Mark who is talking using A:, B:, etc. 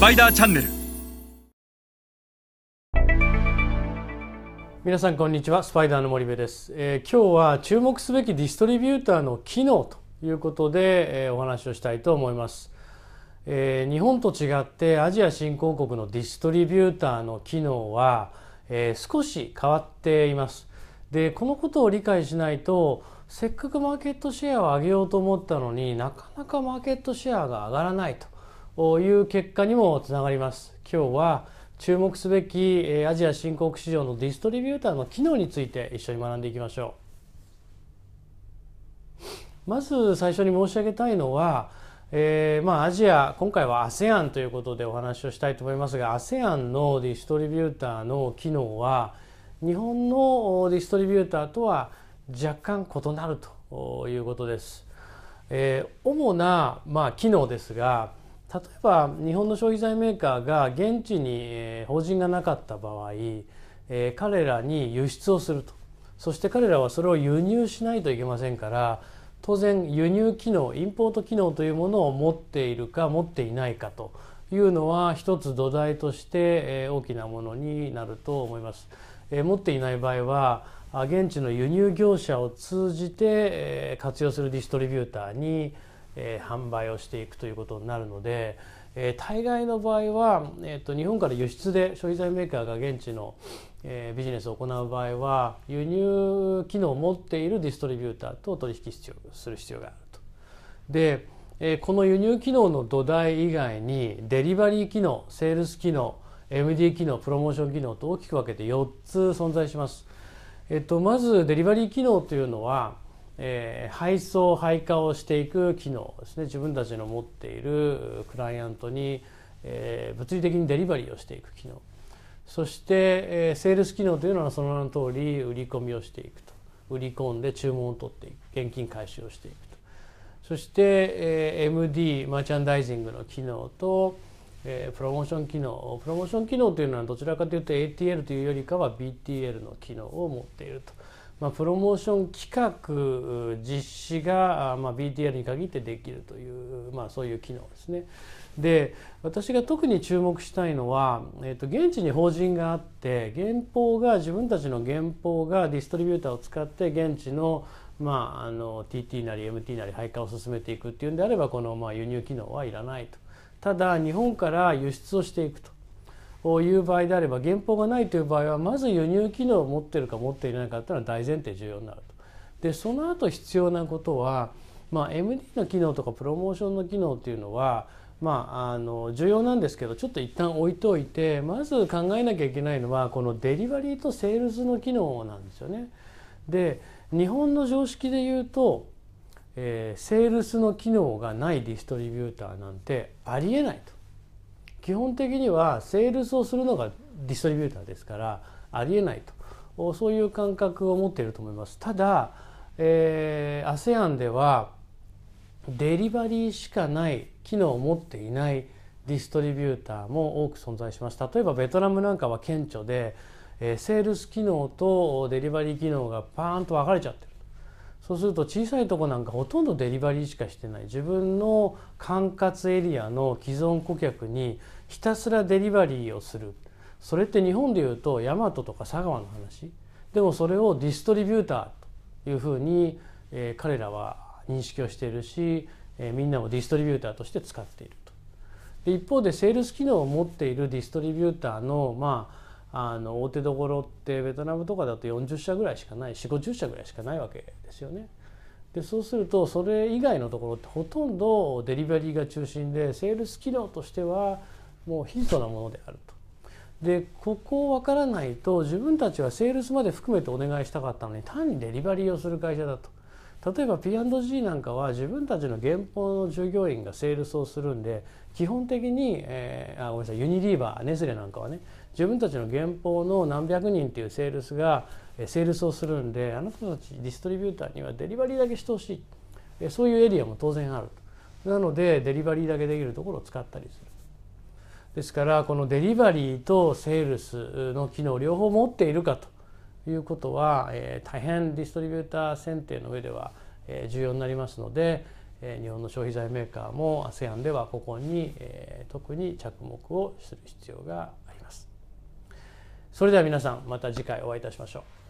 A: パイダーチャンネル。
B: 皆さんこんにちは。スパイダーの森部です、えー今日は注目すべきディストリビューターの機能ということで、えーお話をしたいと思います、えー日本と違ってアジア新興国のディストリビューターの機能は、えー少し変わっています。でこのことを理解しないとせっかくマーケットシェアを上げようと思ったのになかなかマーケットシェアが上がらないと。いう結果にもつながります今日は注目すべきアジア新興国市場のディストリビューターの機能について一緒に学んでいきましょうまず最初に申し上げたいのは、えーまあ、アジア今回は ASEAN ということでお話をしたいと思いますが ASEAN のディストリビューターの機能は日本のディストリビューターとは若干異なるということです。えー主な、まあ、機能ですが例えば日本の消費財メーカーが現地に、法人がなかった場合、彼らに輸出をするとそして彼らはそれを輸入しないといけませんから当然輸入機能インポート機能というものを持っているか持っていないかというのは一つ土台として、大きなものになると思います。持っていない場合は現地の輸入業者を通じて、活用するディストリビューターに、えー販売をしていくということになるので、えー大概の場合は、えーと日本から輸出で消費財メーカーが現地の、えービジネスを行う場合は輸入機能を持っているディストリビューターと取引必要する必要があると。で、えーこの輸入機能の土台以外にデリバリー機能セールス機能 MD 機能プロモーション機能と大きく分けて4つ存在します。えっと、まずデリバリー機能というのは、えー配送配下をしていく機能ですね。自分たちの持っているクライアントに、えー物理的にデリバリーをしていく機能。そして、えーセールス機能というのはその名の通り売り込みをしていくと。売り込んで注文を取っていく。現金回収をしていくと。そして、えー MD マーチャンダイジングの機能と、えープロモーション機能。プロモーション機能というのはどちらかというと ATL というよりかは BTL の機能を持っていると。まあ、プロモーション企画実施が、まあ、BTL に限ってできるという、まあ、そういう機能ですね。で私が特に注目したいのは、えー、と現地に法人があって原稿が自分たちの原稿がディストリビューターを使って現地の,、まあ、あの TT なり MT なり配下を進めていくっていうんであればこのまあ輸入機能はいらないと。ただ日本から輸出をしていくと。こういう場合であれば原稿がないという場合はまず輸入機能を持っているか持っていないかというのは大前提重要になると。でその後必要なことは、まあ、MD の機能とかプロモーションの機能っていうのは、まあ、あの重要なんですけどちょっと一旦置いといてまず考えなきゃいけないのはこのデリバリーとセールスの機能なんですよね。で日本の常識で言うと、えーセールスの機能がないディストリビューターなんてありえないと。基本的にはセールスをするのがディストリビューターですからありえないと。そういう感覚を持っていると思います。ただ、えー、ASEAN ではデリバリーしかない機能を持っていないディストリビューターも多く存在します。例えばベトナムなんかは顕著で、えーセールス機能とデリバリー機能がパーンと分かれちゃってる。そうすると小さいとこなんかほとんどデリバリーしかしてない。自分の管轄エリアの既存顧客にひたすらデリバリーをする。それって日本でいうと大和とか佐川の話。でもそれをディストリビューターというふうに、えー彼らは認識をしているし、えーみんなもディストリビューターとして使っていると。で一方でセールス機能を持っているディストリビューターの,、まあ、あの大手どころってベトナムとかだと40社ぐらいしかない4 5 0社ぐらいしかないわけですよね。でそうするとそれ以外のところってほとんどデリバリーが中心でセールス機能としてはもうヒントなものであると。でここを分からないと自分たちはセールスまで含めてお願いしたかったのに単にデリバリーをする会社だと。例えば P&G なんかは自分たちの原本の従業員がセールスをするんで基本的に、えーあごめんなさいユニリーバーネスレなんかはね自分たちの原本の何百人っていうセールスがセールスをするんであなたたちディストリビューターにはデリバリーだけしてほしいそういうエリアも当然あるなのでデリバリーだけできるところを使ったりするですからこのデリバリーとセールスの機能両方持っているかということは、え大変ディストリビューター選定の上では、え重要になりますので、日本の消費財メーカーも ASEAN ではここに特に着目をする必要があります。それでは皆さんまた次回お会いいたしましょう。